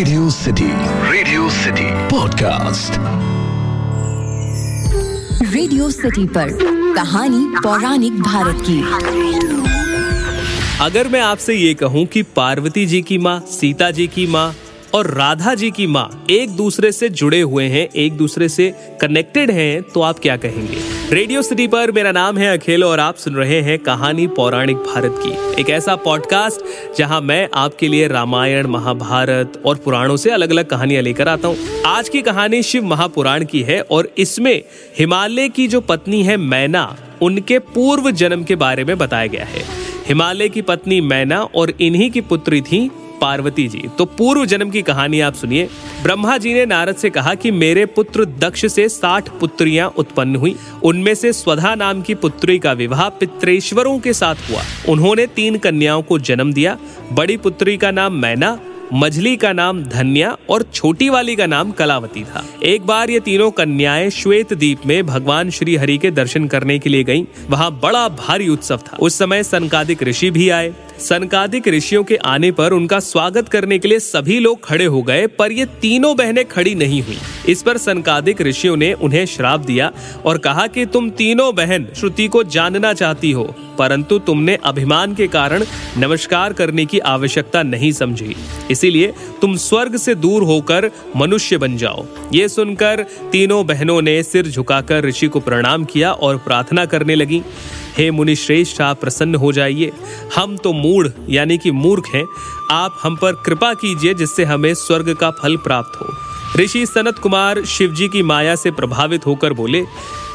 Radio City Radio City podcast Radio City पर कहानी पौराणिक भारत की। अगर मैं आपसे ये कहूँ कि पार्वती जी की माँ सीता जी की माँ और राधा जी की माँ एक दूसरे से जुड़े हुए हैं, एक दूसरे से कनेक्टेड हैं तो आप क्या कहेंगे? रेडियो सिटी पर मेरा नाम है अखिल और आप सुन रहे हैं कहानी पौराणिक भारत की। एक ऐसा पॉडकास्ट जहाँ मैं आपके लिए रामायण, महाभारत और पुराणों से अलग अलग कहानियाँ लेकर आता हूँ। आज की कहानी शिव महापुराण की है और इसमें हिमालय की जो पत्नी है मैना, उनके पूर्व जन्म के बारे में बताया गया है। हिमालय की पत्नी मैना और इन्हीं की पुत्री थी पार्वती जी तो पूर्व जन्म की कहानी आप सुनिए। ब्रह्मा जी ने नारद से कहा कि मेरे पुत्र दक्ष से साठ पुत्रियाँ उत्पन्न हुई। उनमें से स्वधा नाम की पुत्री का विवाह पित्रेश्वरों के साथ हुआ। उन्होंने तीन कन्याओं को जन्म दिया। बड़ी पुत्री का नाम मैना, मझली का नाम धन्या और छोटी वाली का नाम कलावती था। एक बार ये तीनों कन्याएँ श्वेत द्वीप में भगवान श्री हरि के दर्शन करने के लिए गईं। वहाँ बड़ा भारी उत्सव था। उस समय सनकादिक ऋषि भी आए। सनकादिक ऋषियों के आने पर उनका स्वागत करने के लिए सभी लोग खड़े हो गए, पर ये तीनों बहनें खड़ी नहीं हुई। इस पर सनकादिक ऋषियों ने उन्हें श्राप दिया और कहा कि तुम तीनों बहन श्रुति को जानना चाहती हो, परंतु तुमने अभिमान के कारण नमस्कार करने की आवश्यकता नहीं समझी। इसीलिए तुम स्वर्ग से दूर होकर मनुष्य बन जाओ। ये सुनकर तीनों बहनों ने सिर झुकाकर ऋषि को प्रणाम किया और प्रार्थना करने लगी। हे मुनि श्रेष्ठ आप प्रसन्न हो जाइए। हम तो मूढ़, यानी कि मूर्ख हैं। आप हम पर कृपा कीजिए जिससे हमें स्वर्ग का फल प्राप्त हो। ऋषि सनत कुमार शिव जी की माया से प्रभावित होकर बोले,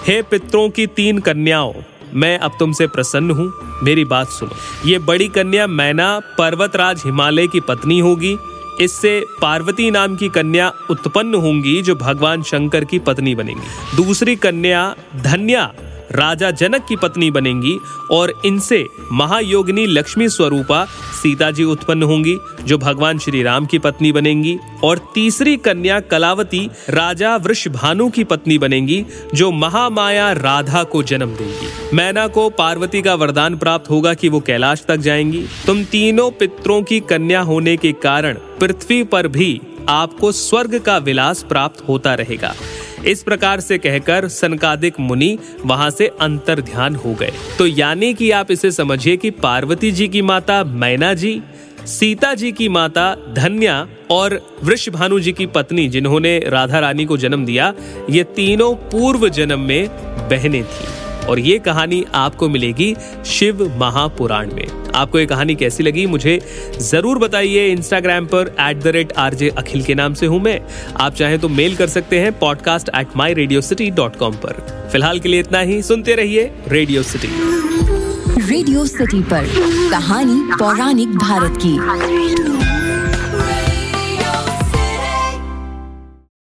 हे पितरों की तीन कन्याओं, मैं अब तुमसे प्रसन्न हूँ। मेरी बात सुनो। ये बड़ी कन्या मैना पर्वतराज हिमालय की पत्नी होगी। इससे पार्वती नाम की कन्या उत्पन्न होंगी, जो भगवान शंकर की पत्नी बनेंगी। दूसरी कन्या धन्या राजा जनक की पत्नी बनेंगी और इनसे महायोगिनी लक्ष्मी स्वरूपा सीता जी उत्पन्न होंगी, जो भगवान श्री राम की पत्नी बनेंगी, और तीसरी कन्या कलावती राजा वृषभानु की पत्नी बनेंगी, जो महामाया राधा को जन्म देंगी। मैना को पार्वती का वरदान प्राप्त होगा कि वो कैलाश तक जाएँगी। तुम तीनों पितरों की कन्या होने के कारण पृथ्वी पर भी आपको स्वर्ग का विलास प्राप्त होता रहेगा। इस प्रकार से कहकर सनकादिक मुनि वहाँ से अंतर ध्यान हो गए। तो यानी कि आप इसे समझिए कि पार्वती जी की माता मैना जी, सीता जी की माता धन्या और वृषभानु जी की पत्नी जिन्होंने राधा रानी को जन्म दिया, ये तीनों पूर्व जन्म में बहने थी। और ये कहानी आपको मिलेगी शिव महापुराण में। आपको ये कहानी कैसी लगी, मुझे ज़रूर बताइए इंस्टाग्राम पर at the rate R J Akhil के नाम से हूँ मैं। आप चाहें तो मेल कर सकते हैं podcast at my Radio City dot com पर। फ़िलहाल के लिए इतना ही, सुनते रहिए रेडियो सिटी रेडियो सिटी पर, कहानी पौराणिक भारत की।